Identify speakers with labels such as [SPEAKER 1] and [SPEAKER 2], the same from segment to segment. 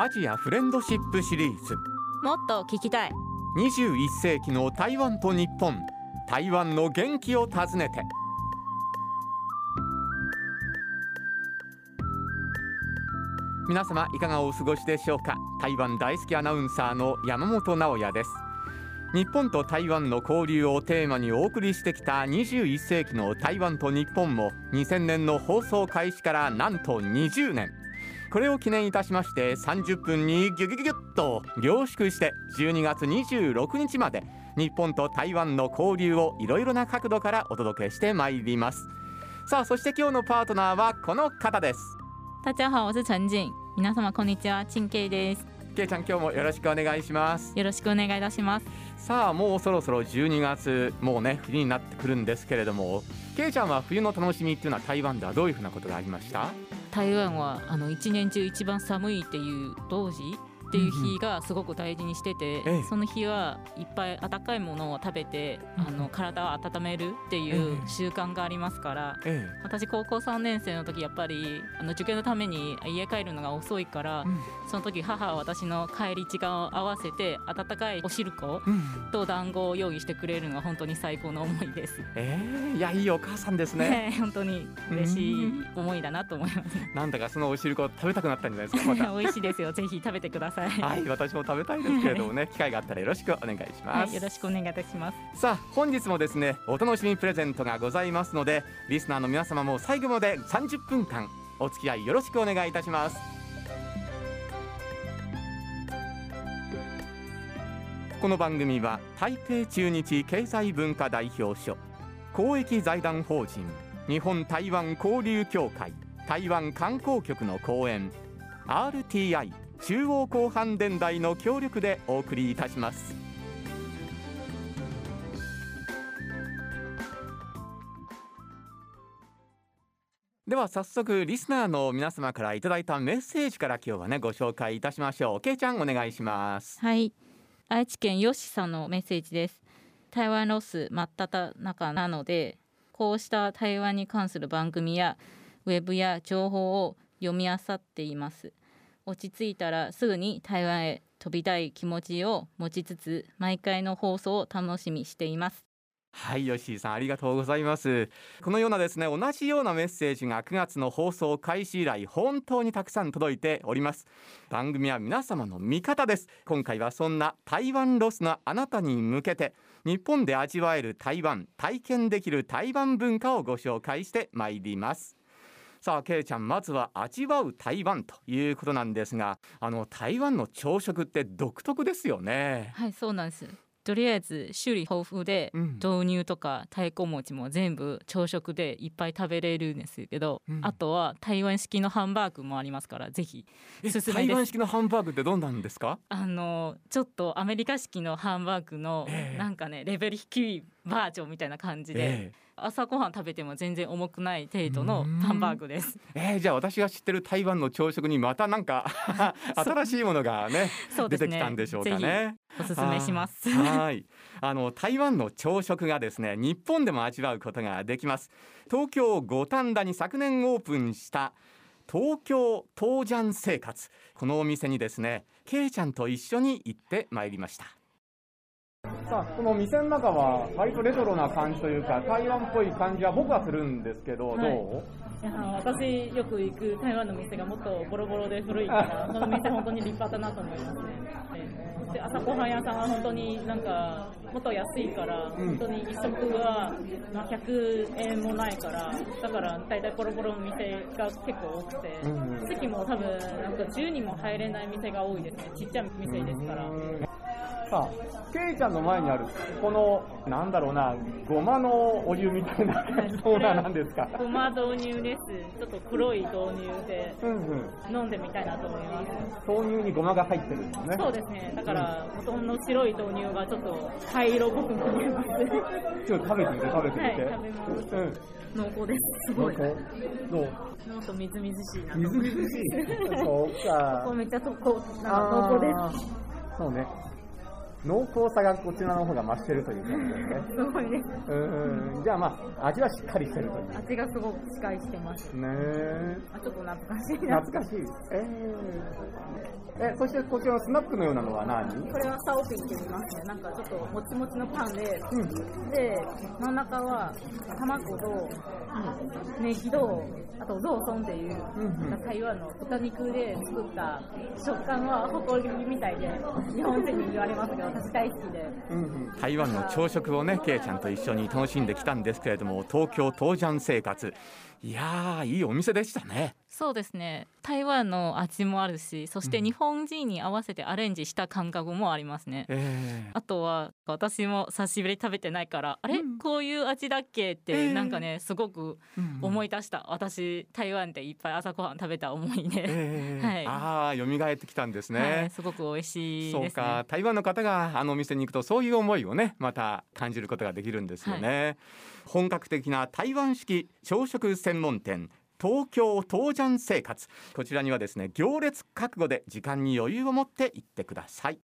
[SPEAKER 1] アジアフレンドシップシリーズ。
[SPEAKER 2] もっと聞きたい。
[SPEAKER 1] 21世紀の台湾と日本。台湾の元気を訪ねて。皆様いかがお過ごしでしょうか？台湾大好きアナウンサーの山本直也です。日本と台湾の交流をテーマにお送りしてきた21世紀の台湾と日本も2000年の放送開始からなんと20年これを記念いたしまして30分にギュギュギュギュッと凝縮して12月26日まで日本と台湾の交流をいろいろな角度からお届けしてまいります。さあそして今日のパートナーはこの方です。
[SPEAKER 2] 大家好我是陳景皆様こんにちは。陳慶です。
[SPEAKER 1] けいちゃん今日もよろしくお願いします。
[SPEAKER 2] よろしくお願いいたします。
[SPEAKER 1] さあもうそろそろ12月もうね冬になってくるんですけれどもけいちゃんは冬の楽しみっていうのは台湾ではどういうふうなことがありました？
[SPEAKER 2] 台湾はあの一年中一番寒いっていう当時っていう日がすごく大事にしてて、
[SPEAKER 1] ええ。
[SPEAKER 2] その日はいっぱい温かいものを食べて、あの体を温めるっていう
[SPEAKER 1] ええ
[SPEAKER 2] 習慣がありますから、
[SPEAKER 1] え
[SPEAKER 2] 私高校3年生の時やっぱりあの受験のために家帰るのが遅いから、
[SPEAKER 1] うん。
[SPEAKER 2] その時母は私の帰り時間を合わせて温かいお汁粉
[SPEAKER 1] うん
[SPEAKER 2] と団子を用意してくれるのが本当に最高の思いです。
[SPEAKER 1] えー、いやいいお母さんですね。
[SPEAKER 2] ね、本当に嬉しい思いだなと思います。
[SPEAKER 1] なんだかそのお汁粉食べたくなったんじゃないですかまた。
[SPEAKER 2] 美味しいですよ。ぜひ食べてください。は
[SPEAKER 1] はい私も食べたいですけれどもね 機会があったらよろしくお願いします、
[SPEAKER 2] い、よろしくお願いいたします。
[SPEAKER 1] さあ本日もですねお楽しみプレゼントがございますのでリスナーの皆様も最後まで30分間お付き合いよろしくお願いいたします。この番組は台北中日経済文化代表所公益財団法人日本台湾交流協会台湾観光局の講演 RTI 中央広範電台の協力でお送りいたしますでは早速リスナーの皆様からいただいたメッセージから今日はねご紹介いたしましょうけいちゃんお願いします
[SPEAKER 2] はい、愛知県よしさんのメッセージです。台湾ロス真っ只中なので、こうした台湾に関する番組やウェブや情報を読み漁っています。落ち着いたらすぐに台湾へ飛びたい気持ちを持ちつつ、毎回の放送を楽しみにしています。
[SPEAKER 1] はい吉井さんありがとうございます。このようなですね同じようなメッセージが9月の放送開始以来本当にたくさん届いております。番組は皆様の味方です。今回はそんな台湾ロスのあなたに向けて日本で味わえる台湾体験できる台湾文化をご紹介してまいります。さあけいちゃんまずは味わう台湾ということなんですがあの台湾の朝食って独特ですよね。
[SPEAKER 2] はい、そうなんです。とりあえず種類豊富で、
[SPEAKER 1] うん。
[SPEAKER 2] 豆乳とか太鼓餅も全部朝食でいっぱい食べれるんですけど、
[SPEAKER 1] うん。
[SPEAKER 2] あとは台湾式のハンバーグもありますからぜひ
[SPEAKER 1] 台湾式のハンバーグってどんなんですか？
[SPEAKER 2] あのちょっとアメリカ式のハンバーグの、
[SPEAKER 1] ええ。
[SPEAKER 2] なんかねレベル低いバージョンみたいな感じで、
[SPEAKER 1] え
[SPEAKER 2] 朝ごはん食べても全然重くない程度の
[SPEAKER 1] うん
[SPEAKER 2] ハンバーグです。
[SPEAKER 1] ええーじゃあ私が知ってる台湾の朝食にまたなんか 新しいものがね
[SPEAKER 2] ね。
[SPEAKER 1] 出てきたんでしょうかね。
[SPEAKER 2] おすすめします。
[SPEAKER 1] はい。あの台湾の朝食がですね、日本でも味わうことができます。東京五反田に昨年オープンした東京東ジャン生活。このお店にですね、けいちゃんと一緒に行ってまいりました。さあ、この店の中は割とレトロな感じというか、台湾っぽい感じは僕はするんですけど、
[SPEAKER 2] はい。
[SPEAKER 1] どう？
[SPEAKER 2] いや私よく行く台湾の店がもっとボロボロで古いから この店本当に立派だなと思いますね。でで朝ごはん屋さんは本当になんかもっと安いから、本当に一食は、まあ、100円もないからだから大体ボロボロの店が結構多くて、
[SPEAKER 1] うん
[SPEAKER 2] 席も多分なんか10人も入れない店が多いですね。ちっちゃい店ですから、
[SPEAKER 1] さあ、けいちゃんの前にある、この、なんだろうな、ごまのお湯みたいな、そうななんですか。
[SPEAKER 2] ごま導入ですちょっと黒い導入で
[SPEAKER 1] うんうん。
[SPEAKER 2] 飲んでみたいなと思います
[SPEAKER 1] 豆乳にごまが入ってるんですね。
[SPEAKER 2] そうですね。だから、ほとんど白い豆乳がちょっと灰色っぽく見えます。は
[SPEAKER 1] ちょっと食べてみて、食べてみ
[SPEAKER 2] い、
[SPEAKER 1] て。
[SPEAKER 2] 食べます。
[SPEAKER 1] うん。
[SPEAKER 2] 濃厚です。すごい。
[SPEAKER 1] どう？
[SPEAKER 2] もっとみずみずしいなと
[SPEAKER 1] み。ずみずしい。そうか
[SPEAKER 2] ここめっちゃとこなんか濃厚です。
[SPEAKER 1] す。そうね。う濃厚さがこちらの方が増してるという感じですね。
[SPEAKER 2] すごいです。
[SPEAKER 1] うん、じゃあまあ、味はしっかりしてるという。
[SPEAKER 2] 味がすごくしっかりしてます。
[SPEAKER 1] ねえ。
[SPEAKER 2] あちょっと懐かしいな。
[SPEAKER 1] 懐かしい。えー、え、そしてこちらのスナックのようなのは何？
[SPEAKER 2] これはサオピンって言いますね。なんかちょっともちもちのパンで、
[SPEAKER 1] うん。
[SPEAKER 2] で、真ん中は卵と、ネギと、あとローソンっていう、
[SPEAKER 1] うんうん
[SPEAKER 2] 台湾の豚肉で作った食感は誇りみたいで、日本人に言われますけど、私大好きで。
[SPEAKER 1] うんうん、台湾の朝食をね、けいちゃんと一緒に楽しんできたんですけれども、東京東ジャン生活。いやー、いいお店でしたね。
[SPEAKER 2] そうですね。台湾の味もあるしそして
[SPEAKER 1] うん。
[SPEAKER 2] 日本人に合わせてアレンジした感覚もありますね、
[SPEAKER 1] え
[SPEAKER 2] あとは私も久しぶりに食べてないからあれ、
[SPEAKER 1] うん。
[SPEAKER 2] こういう味だっけ？って、
[SPEAKER 1] えー
[SPEAKER 2] なんかねすごく
[SPEAKER 1] ー、
[SPEAKER 2] 思い出した、私台湾でいっぱい朝ごはん食べた思いで、
[SPEAKER 1] えー
[SPEAKER 2] はい。
[SPEAKER 1] ああ、蘇ってきたんですね。
[SPEAKER 2] はい、すごく美味しいです
[SPEAKER 1] そうか。
[SPEAKER 2] ね
[SPEAKER 1] 台湾の方があのお店に行くとそういう思いをねまた感じることができるんですよね、本格的な台湾式朝食専門店東京東山生活。こちらにはですね行列覚悟で時間に余裕を持って行ってください。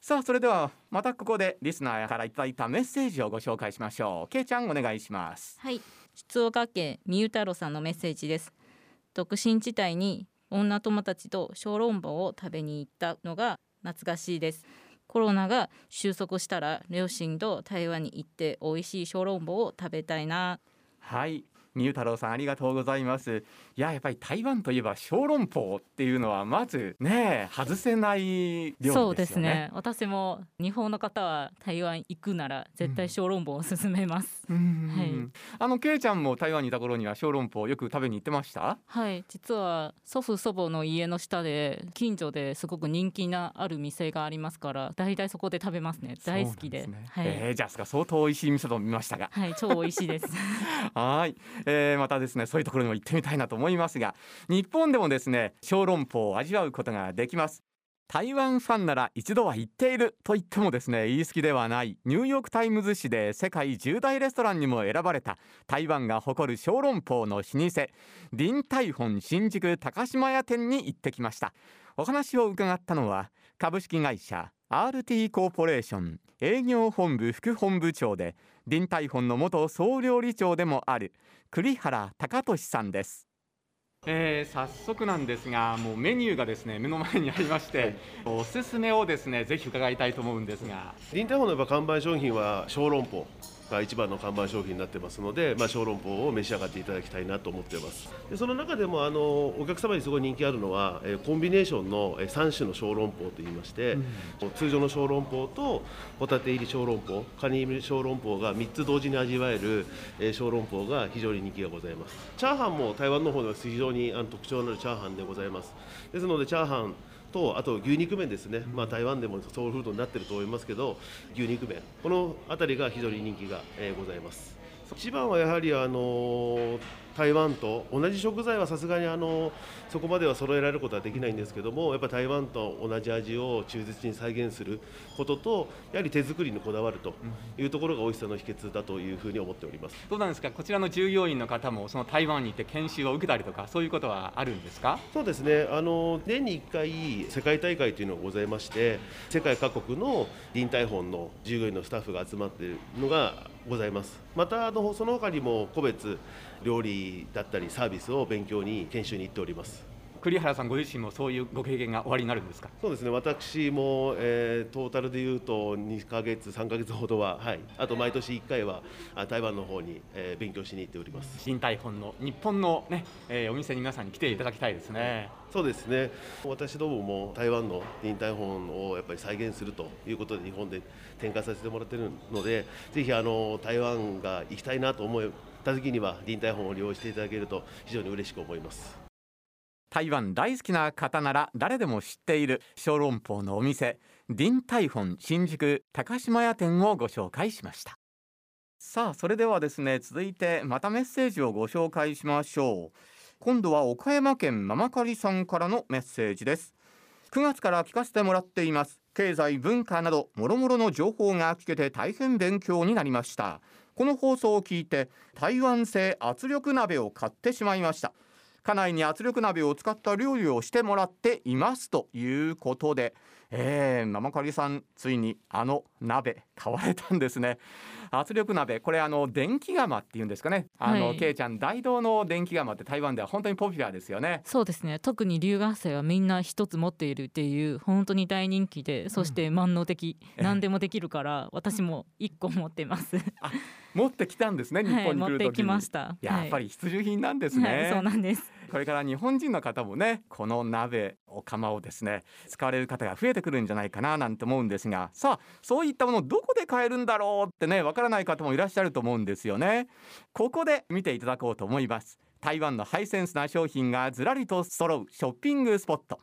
[SPEAKER 1] さあそれではまたここでリスナーからいただいたメッセージをご紹介しましょう。けいちゃんお願いします。
[SPEAKER 2] はい。静岡県みゆ太郎さんのメッセージです。独身地帯に女友達と小籠包を食べに行ったのが懐かしいです。コロナが収束したら両親と台湾に行って美味しい小籠包を食べたいな。
[SPEAKER 1] はいみゆ太郎さんありがとうございます。ややっぱり台湾といえば小籠包っていうのはまずね外せない料理ですよね。
[SPEAKER 2] そうですね。私も日本の方は台湾行くなら絶対小籠包を勧めます、
[SPEAKER 1] うん
[SPEAKER 2] はい。
[SPEAKER 1] あのけいちゃんも台湾にいた頃には小籠包よく食べに行ってました？
[SPEAKER 2] はい。実は祖父祖母の家の下で近所ですごく人気なある店がありますから大体そこで食べますね。大好きで。
[SPEAKER 1] そうなんすね。
[SPEAKER 2] はい、
[SPEAKER 1] えーじゃあ相当美味しい店と見ましたが。
[SPEAKER 2] はい超美味しいです。
[SPEAKER 1] はい、えーまたですねそういうところにも行ってみたいなと思いいますが日本でもですね小籠包を味わうことができます。台湾ファンなら一度は行っていると言ってもですね言い過ぎではない。ニューヨーク・タイムズ紙で世界10大レストランにも選ばれた。台湾が誇る小籠包の老舗。林台本新宿高島屋店に行ってきました。お話を伺ったのは株式会社 RT コーポレーション。営業本部副本部長で林台本の元総料理長でもある栗原隆俊さんです。えー、早速なんですがもうメニューがですね目の前にありまして、おすすめをですねぜひ伺いたいと思うんですが。
[SPEAKER 3] 臨海本のやっぱ看板商品は小籠包が一番の看板商品になってますので、まあ、小籠包を召し上がっていただきたいなと思っています。でその中でもあのお客様にすごい人気あるのは、えーコンビネーションのえー3種の小籠包といいまして、通常の小籠包とホタテ入り小籠包カニ入り小籠包が3つ同時に味わえる、えー小籠包が非常に人気がございます。チャーハンも台湾の方では非常にあの特徴のあるチャーハンでございます。ですのでチャーハンとあと牛肉麺ですね、まあ、台湾でもソウルフードになってると思いますけど牛肉麺。この辺りが非常に人気が、えございます。一番はやはり、あの台湾と同じ食材はさすがに、あのーそこまでは揃えられることはできないんですけどもやっぱ台湾と同じ味を忠実に再現することとやはり手作りにこだわるというところが美味しさの秘訣だというふうに思っております。
[SPEAKER 1] どうなんですか？こちらの従業員の方もその台湾に行って研修を受けたりとかそういうことはあるんですか？
[SPEAKER 3] そうですね。あの年に1回世界大会というのがございまして世界各国の臨台本の従業員のスタッフが集まっているのがございます。またあのその他にも個別料理だったりサービスを勉強に研修に行っております。
[SPEAKER 1] 栗原さんご自身もそういうご経験がおありになるんですか？
[SPEAKER 3] そうですね。私も、えートータルでいうと2ヶ月3ヶ月ほどは、はい、あと毎年1回はあ台湾の方に、えー勉強しに行っております。
[SPEAKER 1] 新台本の日本のね、えーお店に皆さんに来ていただきたいですね
[SPEAKER 3] そうですね。私どもも台湾の臨台本をやっぱり再現するということで日本で展開させてもらってるのでぜひあの台湾が行きたいなと思った時には臨台本を利用していただけると非常に嬉しく思います。
[SPEAKER 1] 台湾大好きな方なら誰でも知っている小籠包のお店林台本新宿高島屋店をご紹介しました。さあそれではですね続いてまたメッセージをご紹介しましょう。今度は岡山県ママカリさんからのメッセージです。9月から聞かせてもらっています。経済文化など諸々の情報が聞けて大変勉強になりました。この放送を聞いて台湾製圧力鍋を買ってしまいました。家内に圧力鍋を使った料理をしてもらっていますということで、えー、ママカリさんついにあの鍋買われたんですね。圧力鍋これあの電気釜っていうんですかね。あの、はい、けいちゃん大道の電気釜って台湾では本当にポピュラーですよね。
[SPEAKER 2] そうですね。特に留学生はみんな一つ持っているっていう本当に大人気でそして万能的、うん、何でもできるから私も一個持ってます。
[SPEAKER 1] 持ってきたんですね日本に来る
[SPEAKER 2] 時に、はい、持ってきました。
[SPEAKER 1] やっぱり必需品なんですね、
[SPEAKER 2] はい、そうなんです
[SPEAKER 1] これから日本人の方もねこの鍋お釜をですね使われる方が増えてくるんじゃないかななんて思うんですがさあそういったものどこで買えるんだろうってねわからない方もいらっしゃると思うんですよね。ここで見ていただこうと思います。台湾のハイセンスな商品がずらりと揃うショッピングスポット。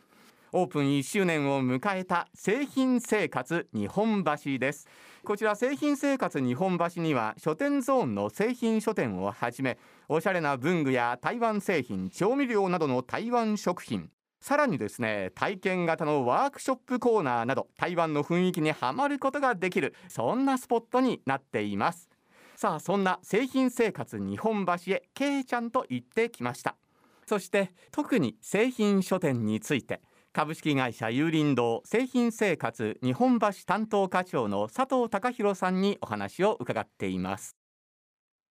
[SPEAKER 1] オープン1周年を迎えた製品生活日本橋です。こちら製品生活日本橋には書店ゾーンの製品書店をはじめおしゃれな文具や台湾製品調味料などの台湾食品。さらにですね体験型のワークショップコーナーなど台湾の雰囲気にはまることができるそんなスポットになっています。さあそんな製品生活日本橋へけいちゃんと行ってきました。そして特に製品書店について。株式会社有林堂製品生活日本橋担当課長の佐藤隆弘さんにお話を伺っています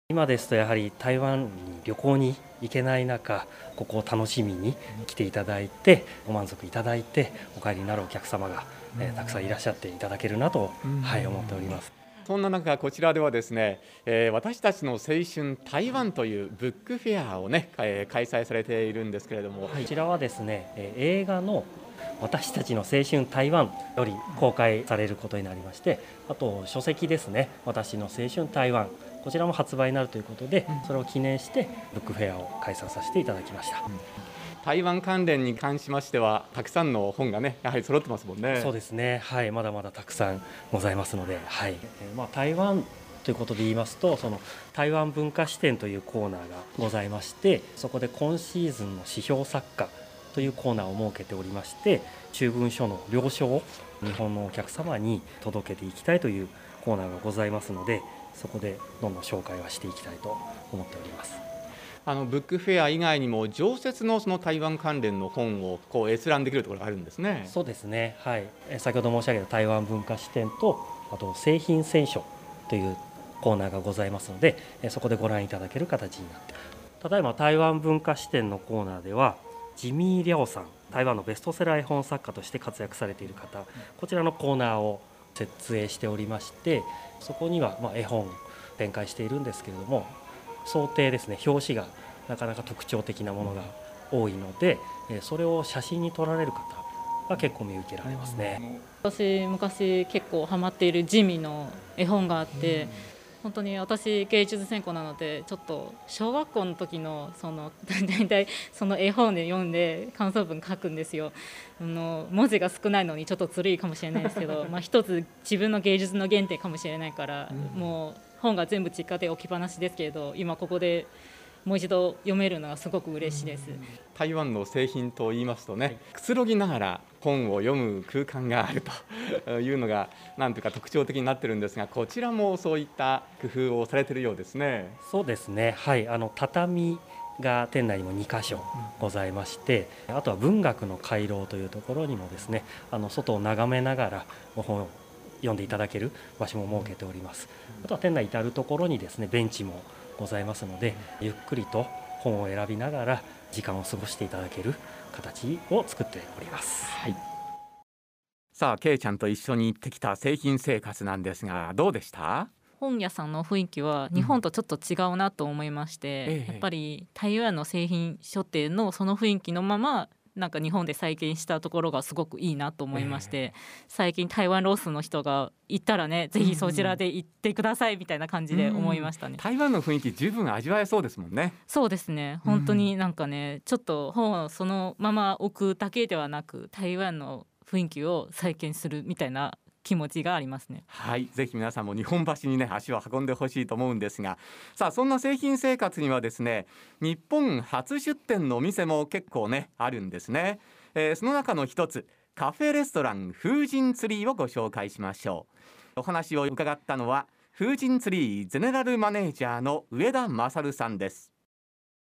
[SPEAKER 4] 今ですとやはり台湾に旅行に行けない中ここを楽しみに来ていただいてご満足いただいてお帰りになるお客様が、えー、たくさんいらっしゃっていただけるなと、はい、思っております。
[SPEAKER 1] そんな中こちらではですね、えー、私たちの青春台湾というブックフェアをね、えー、開催されているんですけれども、
[SPEAKER 4] こちらはですね、えー、映画の私たちの青春台湾より公開されることになりましてあと書籍ですね私の青春台湾こちらも発売になるということでそれを記念してブックフェアを開催させていただきました。
[SPEAKER 1] 台湾関連に関しましてはたくさんの本がねやはり揃ってますもんね。
[SPEAKER 4] そうですね。はい、まだまだたくさんございますので、はい。えー、まあ台湾ということで言いますとその台湾文化視点というコーナーがございましてそこで今シーズンの指標作家というコーナーを設けておりまして中文書の了承を日本のお客様に届けていきたいというコーナーがございますのでそこでどんどん紹介はしていきたいと思っております。
[SPEAKER 1] あのブックフェア以外にも常設のその台湾関連の本をこう閲覧できるところがあるんですね。
[SPEAKER 4] そうですね。はい。先ほど申し上げた台湾文化史展とあと製品選書というコーナーがございますので、そこでご覧いただける形になってただいま台湾文化史展のコーナーではジミー・リャオさん台湾のベストセラー絵本作家として活躍されている方こちらのコーナーを設営しておりましてそこにはま絵本展開しているんですけれども想定ですね。表紙がなかなか特徴的なものが多いのでそれを写真に撮られる方が結構見受けられますね。
[SPEAKER 2] 私昔結構ハマっているジミの絵本があって、本当に私芸術専攻なのでちょっと小学校の時のその 大体その絵本で読んで感想文書くんですよ。あの文字が少ないのにちょっとずるいかもしれないですけどまあ一つ自分の芸術の原点かもしれないから、うん、もう本が全部実家で置きっぱなしですけれど今ここでもう一度読めるのはすごく嬉しいです。
[SPEAKER 1] 台湾の製品と言いますとね、くつろぎながら本を読む空間があるというのがなんというか特徴的になってるんですが、こちらもそういった工夫をされているようですね。
[SPEAKER 4] そうですね。はい、あの畳が店内にも2箇所ございまして、あとは文学の回廊というところにもですね、あの外を眺めながら本を読んでいただける場所も設けております。あとは店内至る所にですねベンチもございますのでゆっくりと本を選びながら時間を過ごしていただける形を作っております。はい。
[SPEAKER 1] さあ、けいちゃんと一緒に行ってきた製品生活なんですが、どうでした？
[SPEAKER 2] 本屋さんの雰囲気は日本とちょっと違うなと思いまして、うんええ、やっぱり台湾の製品書店のその雰囲気のままなんか日本で再建したところがすごくいいなと思いまして、えー、最近台湾ロースの人が行ったらねぜひそちらで行ってくださいみたいな感じで思いましたね、
[SPEAKER 1] 台湾の雰囲気十分味わえそうですもんね。
[SPEAKER 2] そうですね。本当になんかねちょっと本をそのまま置くだけではなく台湾の雰囲気を再建するみたいな気持ちがありますね。
[SPEAKER 1] はい。ぜひ皆さんも日本橋にね足を運んでほしいと思うんですが。さあそんな製品生活にはですね日本初出店のお店も結構ねあるんですね、えー、その中の一つカフェレストラン風神ツリーをご紹介しましょう。お話を伺ったのは風神ツリーゼネラルマネージャーの上田勝さんです。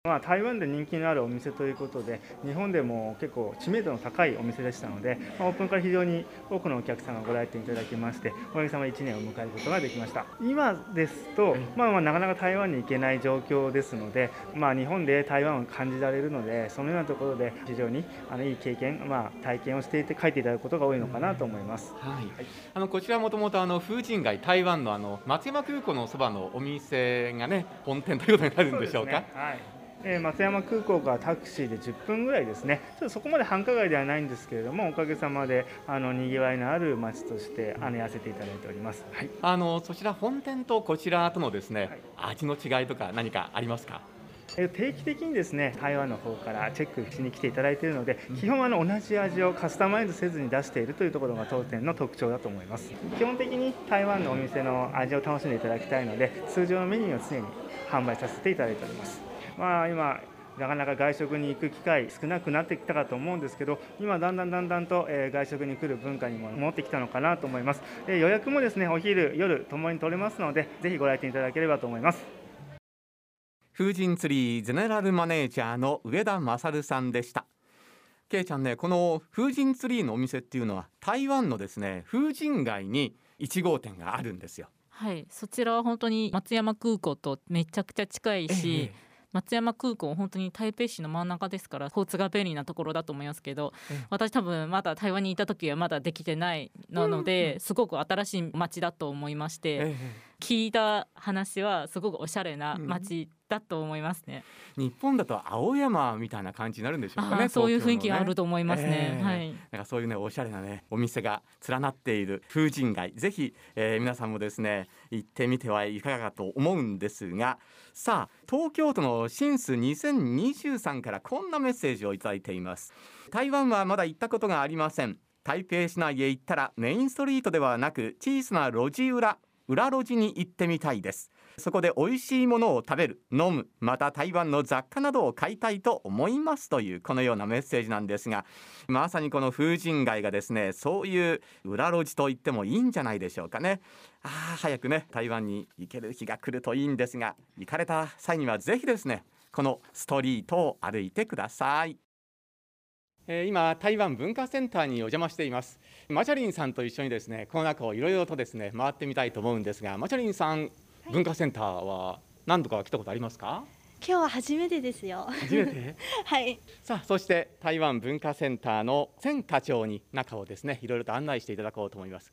[SPEAKER 5] まあ、台湾で人気のあるお店ということで日本でも結構知名度の高いお店でしたので、まあ、オープンから非常に多くのお客さんがご来店いただきましておかげさまで1年を迎えることができました。今ですと、まあ、まあなかなか台湾に行けない状況ですので、まあ、日本で台湾を感じられるのでそのようなところで非常にあのいい経験、まあ、体験をしていて書いていただくことが多いのかなと思います。
[SPEAKER 1] はい、あのこちらもともとあの風神街台湾のあの松山空港のそばのお店がね本店ということになるんでしょうか。うね、はい
[SPEAKER 5] え松山空港からタクシーで10分ぐらいですね、ちょっとそこまで繁華街ではないんですけれども、おかげさまであのにぎわいのある街としてあねやせていただいております、
[SPEAKER 1] はい、あのそちら、本店とこちらとのですね、はい、味の違いとか、何かありますか？
[SPEAKER 5] 定期的にですね台湾の方からチェックしに来ていただいているので、基本あの同じ味をカスタマイズせずに出しているというところが当店の特徴だと思います。基本的に台湾のお店の味を楽しんでいただきたいので通常のメニューを常に販売させていただいておりますまあ今なかなか外食に行く機会少なくなってきたかと思うんですけど今だんだんだんだんと、え外食に来る文化にも持ってきたのかなと思います、え予約もですねお昼夜ともに取れますのでぜひご来店いただければと思います。
[SPEAKER 1] 風神ツリーゼネラルマネージャーの上田勝さんでした。けいちゃんねこの風神ツリーのお店っていうのは台湾のですね風神街に1号店があるんですよ。
[SPEAKER 2] はいそちらは本当に松山空港とめちゃくちゃ近いし、ええ松山空港本当に台北市の真ん中ですから交通が便利なところだと思いますけど、うん、私多分まだ台湾にいた時はまだできてないなので、うん、すごく新しい街だと思いまして、え聞いた話はすごくおしゃれな街だと思いますね、
[SPEAKER 1] うん、日本だと青山みたいな感じになるんでしょうかね
[SPEAKER 2] そういう雰囲気があると思いますね、
[SPEAKER 1] えー、はい。なんかそういうねおしゃれなねお店が連なっている風神街ぜひ、えー、皆さんもですね行ってみてはいかがかと思うんですがさあ東京都のシンス2023からこんなメッセージをいただいています。台湾はまだ行ったことがありません。台北市内へ行ったらメインストリートではなく小さな路地裏裏路地に行ってみたいです。そこで美味しいものを食べる飲むまた台湾の雑貨などを買いたいと思いますというこのようなメッセージなんですがまさにこの風神街がですねそういう裏路地と言ってもいいんじゃないでしょうかね。ああ早くね台湾に行ける日が来るといいんですが行かれた際にはぜひですねこのストリートを歩いてください。今台湾文化センターにお邪魔しています。マチャリンさんと一緒にですねこの中をいろいろとですね回ってみたいと思うんですがマチャリンさん、はい、文化センターは何度か来たことありますか？
[SPEAKER 6] 今日は初めてですよ。
[SPEAKER 1] 初めて？
[SPEAKER 6] はい。
[SPEAKER 1] さあそして台湾文化センターの千課長に中をですねいろいろと案内していただこうと思います。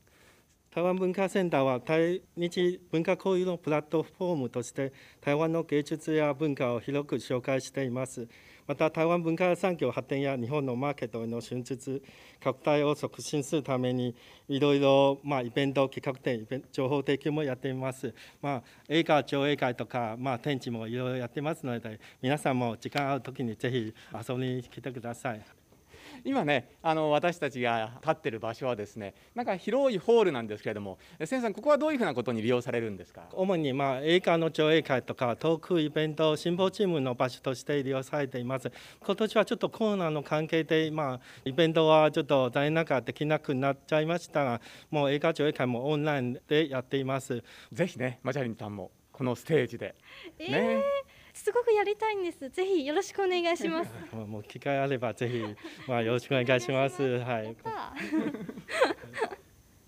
[SPEAKER 7] 台湾文化センターは対日文化交流のプラットフォームとして台湾の芸術や文化を広く紹介していますまた台湾文化産業発展や日本のマーケットへの進出拡大を促進するためにいろいろ、まあ、イベント企画展情報提供もやっています、まあ、映画上映会とか、まあ、展示もいろいろやってますので皆さんも時間ある時にぜひ遊びに来てください。
[SPEAKER 1] 今ねあの私たちが立ってる場所はですねなんか広いホールなんですけれども先生さんここはどういうふうなことに利用されるんですか？
[SPEAKER 7] 主にまあ映画の上映会とかトークイベントシンポジウムの場所として利用されています。今年はちょっとコロナの関係でまあイベントはちょっと残念ながらできなくなっちゃいましたがもう映画上映会もオンラインでやっています。
[SPEAKER 1] ぜひねマチャリンさんもこのステージで。ね、え
[SPEAKER 6] ーすごくやりたいんです。ぜひよろしくお願いします。
[SPEAKER 7] もう機会あればぜひまあよろしくお願いします。はい。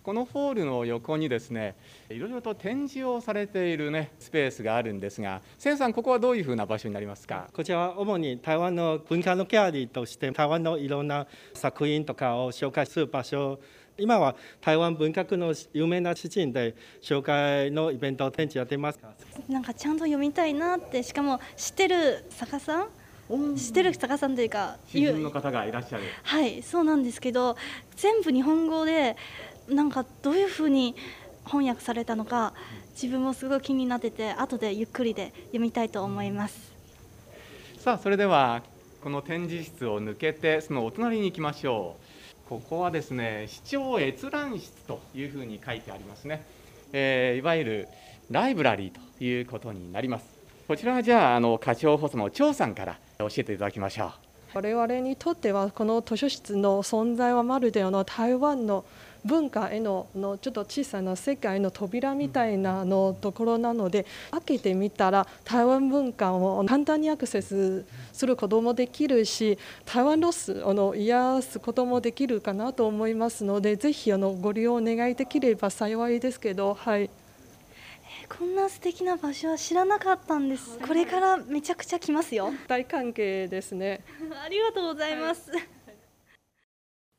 [SPEAKER 1] このホールの横にですねいろいろと展示をされているねスペースがあるんですが、千さんここはどういうふうな場所になりますか？
[SPEAKER 7] こちらは主に台湾の文化のギャラリーとして台湾のいろんな作品とかを紹介する場所今は台湾文学の有名な詩人で紹介のイベントを展示やっていますか？
[SPEAKER 6] なんかちゃんと読みたいなってしかも知ってる作家さん知ってる作家さんというか
[SPEAKER 1] 詩人の方がいらっしゃる。
[SPEAKER 6] はいそうなんですけど全部日本語でなんかどういうふうに翻訳されたのか自分もすごい気になってて後でゆっくりで読みたいと思います。
[SPEAKER 1] さあそれではこの展示室を抜けてそのお隣に行きましょうここはですね視聴閲覧室というふうに書いてありますね、えー、いわゆるライブラリーということになります。こちらはじゃああの課長補佐の張さんから教えていただきましょう。
[SPEAKER 8] 我々にとってはこの図書室の存在はまるであの台湾の文化へののちょっと小さな世界の扉みたいなのところなので開けてみたら台湾文化を簡単にアクセスすることもできるし台湾ロスあの癒すこともできるかなと思いますのでぜひあのご利用お願いできれば幸いですけどはい。
[SPEAKER 6] こんな素敵な場所は知らなかったんです。これからめちゃくちゃ来ますよ。
[SPEAKER 8] 大関係ですね。
[SPEAKER 6] ありがとうございます。はい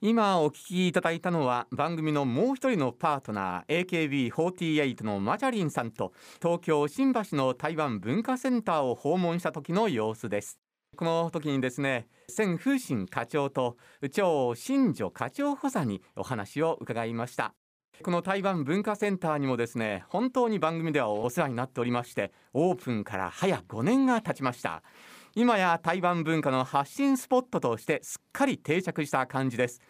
[SPEAKER 1] 今お聞きいただいたのは番組のもう一人のパートナー AKB48 のマチャリンさんと東京新橋の台湾文化センターを訪問した時の様子です。この時にですね千風神課長と張新女課長補佐にお話を伺いました。この台湾文化センターにもですね本当に番組ではお世話になっておりましてオープンから早5年が経ちました。今や台湾文化の発信スポットとしてすっかり定着した感じです。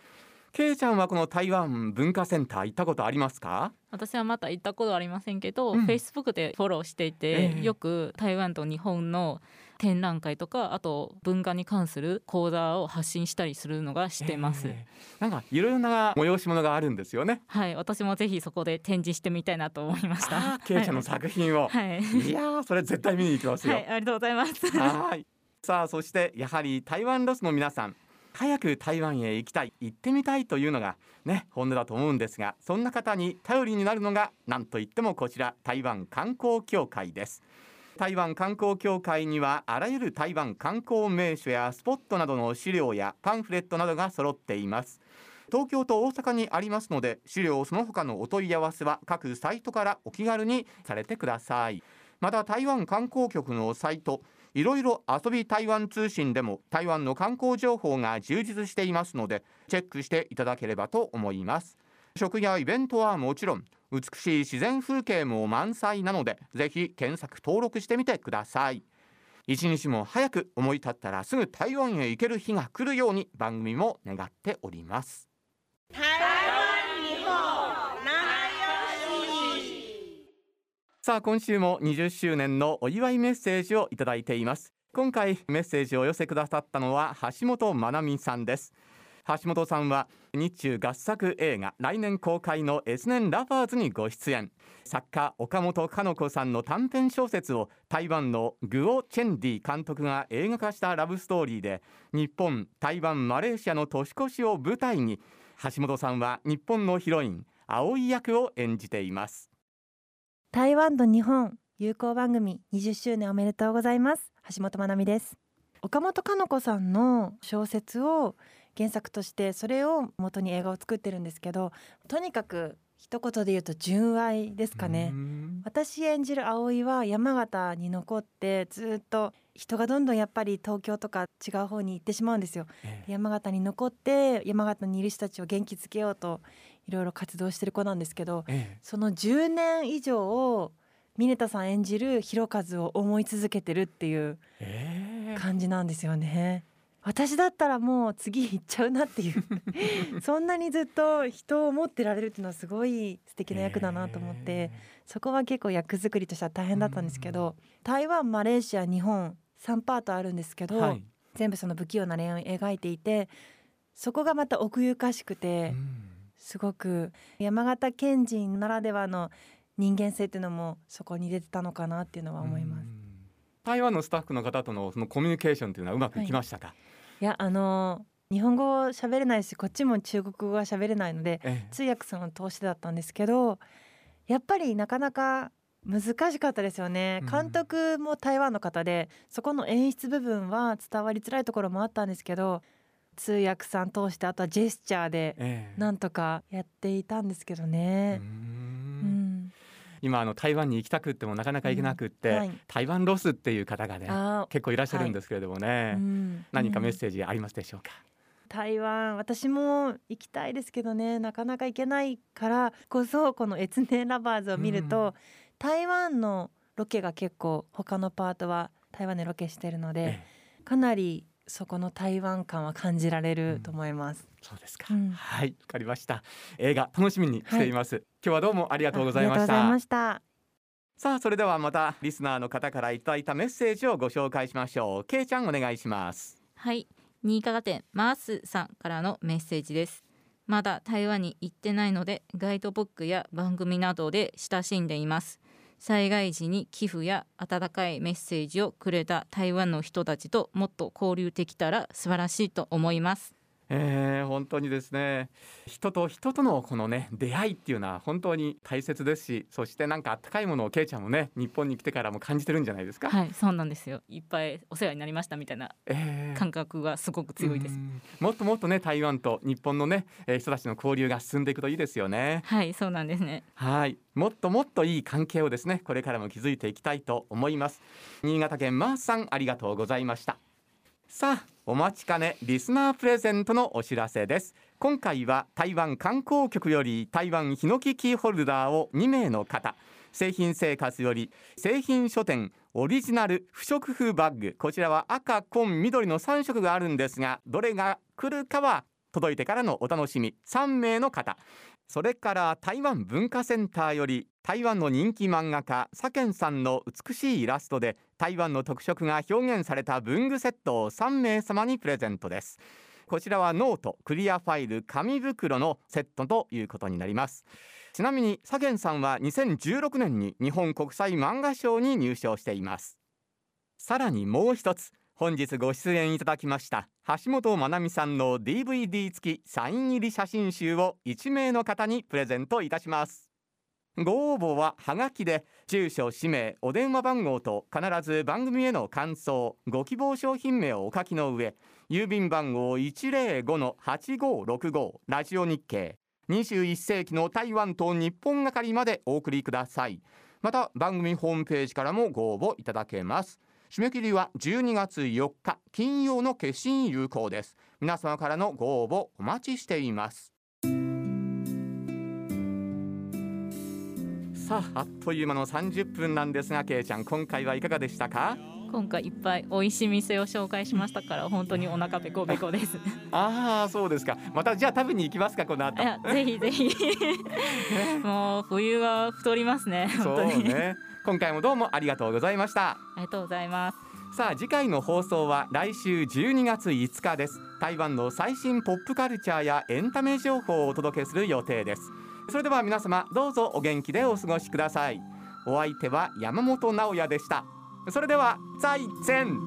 [SPEAKER 1] けいちゃんはこの台湾文化センター行ったことありますか？
[SPEAKER 2] 私はまた行ったことありませんけど、うん、Facebook でフォローしていて、えー、よく台湾と日本の展覧会とかあと文化に関する講座を発信したりするのがしてます、え
[SPEAKER 1] ー、なんかいろいろな催し物があるんですよね。
[SPEAKER 2] はい私もぜひそこで展示してみたいなと思いました。
[SPEAKER 1] けいちゃんの作品を、はい、いやそれ絶対見に行きますよ、
[SPEAKER 2] はい、ありがとうございます。
[SPEAKER 1] はい。さあそしてやはり台湾ロスの皆さん。早く台湾へ行きたい。行ってみたいというのがね本音だと思うんですがそんな方に頼りになるのが何といってもこちら台湾観光協会です台湾観光協会にはあらゆる台湾観光名所やスポットなどの資料やパンフレットなどが揃っています。東京と大阪にありますので資料その他のお問い合わせは各サイトからお気軽にされてくださいまた台湾観光局のサイトいろいろ遊び台湾通信でも台湾の観光情報が充実していますのでチェックしていただければと思います。食やイベントはもちろん美しい自然風景も満載なのでぜひ検索登録してみてください。一日も早く思い立ったらすぐ台湾へ行ける日が来るように番組も願っております。台湾日本さあ今週も20周年のお祝いメッセージをいただいています。今回メッセージをお寄せくださったのは橋本まなみさんです橋本さんは日中合作映画来年公開の S 年ラバーズにご出演。作家岡本かの子さんの短編小説を台湾のグオ・チェンディ監督が映画化したラブストーリーで日本台湾マレーシアの年越しを舞台に橋本さんは日本のヒロイン葵役を演じています。
[SPEAKER 9] 台湾と日本友好番組20周年おめでとうございます。橋本まなみです。岡本かの子さんの小説を原作としてそれを元に映画を作ってるんですけどとにかく一言で言うと純愛ですかね。私演じる葵は山形に残ってずっと人がどんどんやっぱり東京とか違う方に行ってしまうんですよ、ええ、山形に残って山形にいる人たちを元気づけようといろいろ活動してる子なんですけど、ええ、その10年以上を峰田さん演じる弘和を思い続けてるっていう感じなんですよね。私だったらもう次行っちゃうなっていう そんなにずっと人を思ってられるっていうのはすごい素敵な役だなと思って、そこは結構役作りとしては大変だったんですけど、台湾マレーシア日本3パートあるんですけど、はい、全部その不器用な恋愛を描いていてそこがまた奥ゆかしくて。すごく山形県人ならではの人間性っていうのもそこに出てたのかなっていうのは思います。
[SPEAKER 1] 台湾のスタッフの方とのそのコミュニケーションというのはうまくいきましたか？はい、
[SPEAKER 9] いやあの日本語喋れないしこっちも中国語が喋れないので、ええ、通訳さんの通してだったんですけどやっぱりなかなか難しかったですよね。監督も台湾の方で、そこの演出部分は伝わりづらいところもあったんですけど通訳さん通してあとはジェスチャーでなんとかやっていたんですけどね。
[SPEAKER 1] 今あの台湾に行きたくってもなかなか行けなくって、うんはい、台湾ロスっていう方がね結構いらっしゃるんですけれどもね、はい。うん、何かメッセージありますでしょうか、
[SPEAKER 9] 台湾私も行きたいですけどねなかなか行けないからこそこの「エツネラバーズ」を見ると、うん、台湾のロケが結構他のパートは台湾でロケしてるので、ええ、かなりそこの台湾感は感じられると思います。
[SPEAKER 1] うん、そうですか、うん、はいわかりました。映画楽しみにしています、はい、今日はどうもありがとうございました。さあそれではまたリスナーの方からいただいたメッセージをご紹介しましょう。けいちゃんお願いします。
[SPEAKER 2] はい。新潟店マースさんからのメッセージです。まだ台湾に行ってないのでガイドブックや番組などで親しんでいます災害時に寄付や温かいメッセージをくれた台湾の人たちともっと交流できたら素晴らしいと思います。
[SPEAKER 1] えー、本当にですね。人と人とのこのね出会いっていうのは本当に大切ですしそしてなんかあったかいものをけいちゃんもね日本に来てからも感じてるんじゃないですか？
[SPEAKER 2] はいそうなんですよ。いっぱいお世話になりましたみたいな感覚がすごく強いです、
[SPEAKER 1] もっともっとね台湾と日本のね、えー、人たちの交流が進んでいくといいですよね。
[SPEAKER 2] はいそうなんですね。
[SPEAKER 1] はい。もっともっといい関係をですねこれからも築いていきたいと思います。新潟県マースさんありがとうございましたさあお待ちかねリスナープレゼントのお知らせです。今回は台湾観光局より台湾ヒノキキーホルダーを2名の方。製品生活より製品書店オリジナル不織布バッグ。こちらは赤紺緑の3色があるんですがどれが来るかは届いてからのお楽しみ。3名の方。それから台湾文化センターより台湾の人気漫画家サケンさんの美しいイラストで台湾の特色が表現された文具セットを3名様にプレゼントです。こちらはノートクリアファイル紙袋のセットということになります。ちなみにサゲンさんは2016年に日本国際漫画賞に入賞しています。さらにもう一つ。本日ご出演いただきました橋本まなみさんの DVD 付きサイン入り写真集を1名の方にプレゼントいたします。ご応募ははがきで住所氏名お電話番号と必ず番組への感想ご希望商品名をお書きの上郵便番号105-8565ラジオ日経21世紀の台湾と日本係までお送りください。また番組ホームページからもご応募いただけます。締め切りは12月4日金曜の決心有効です。皆様からのご応募お待ちしています。さああっという間の30分なんですがけいちゃん今回はいかがでしたか？
[SPEAKER 2] 今回いっぱい美味しい店を紹介しましたから本当にお腹ペコペコです。
[SPEAKER 1] ああそうですか。またじゃあ食べに行きますかこの後。
[SPEAKER 2] ぜひぜひ。もう冬は太りますね本当に。
[SPEAKER 1] ね。今回もどうもありがとうございました。あ
[SPEAKER 2] りがとうございます。
[SPEAKER 1] さあ次回の放送は来週12月5日です。台湾の最新ポップカルチャーやエンタメ情報をお届けする予定です。それでは皆様どうぞお元気でお過ごしください。お相手は山本直也でしたそれでは再见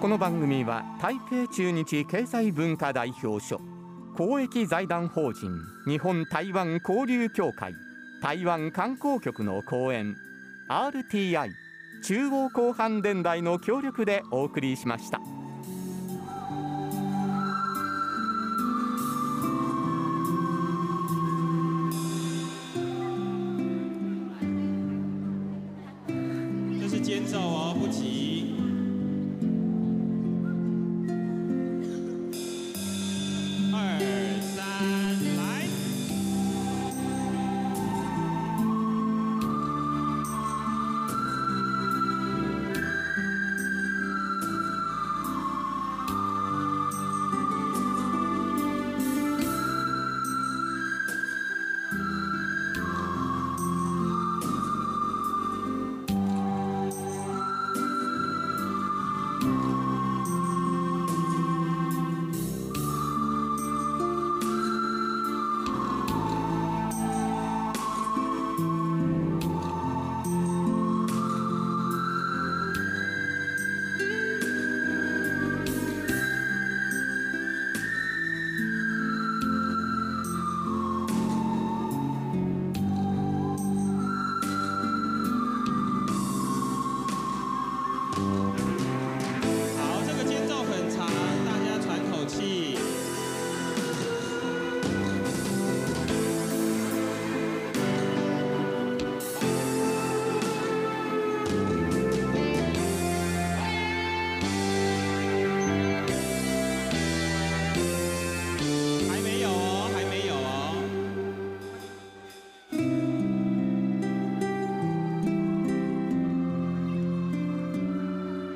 [SPEAKER 1] この番組は台北中日経済文化代表所公益財団法人日本台湾交流協会台湾観光局の講演 RTI 中央広範電台の協力でお送りしました。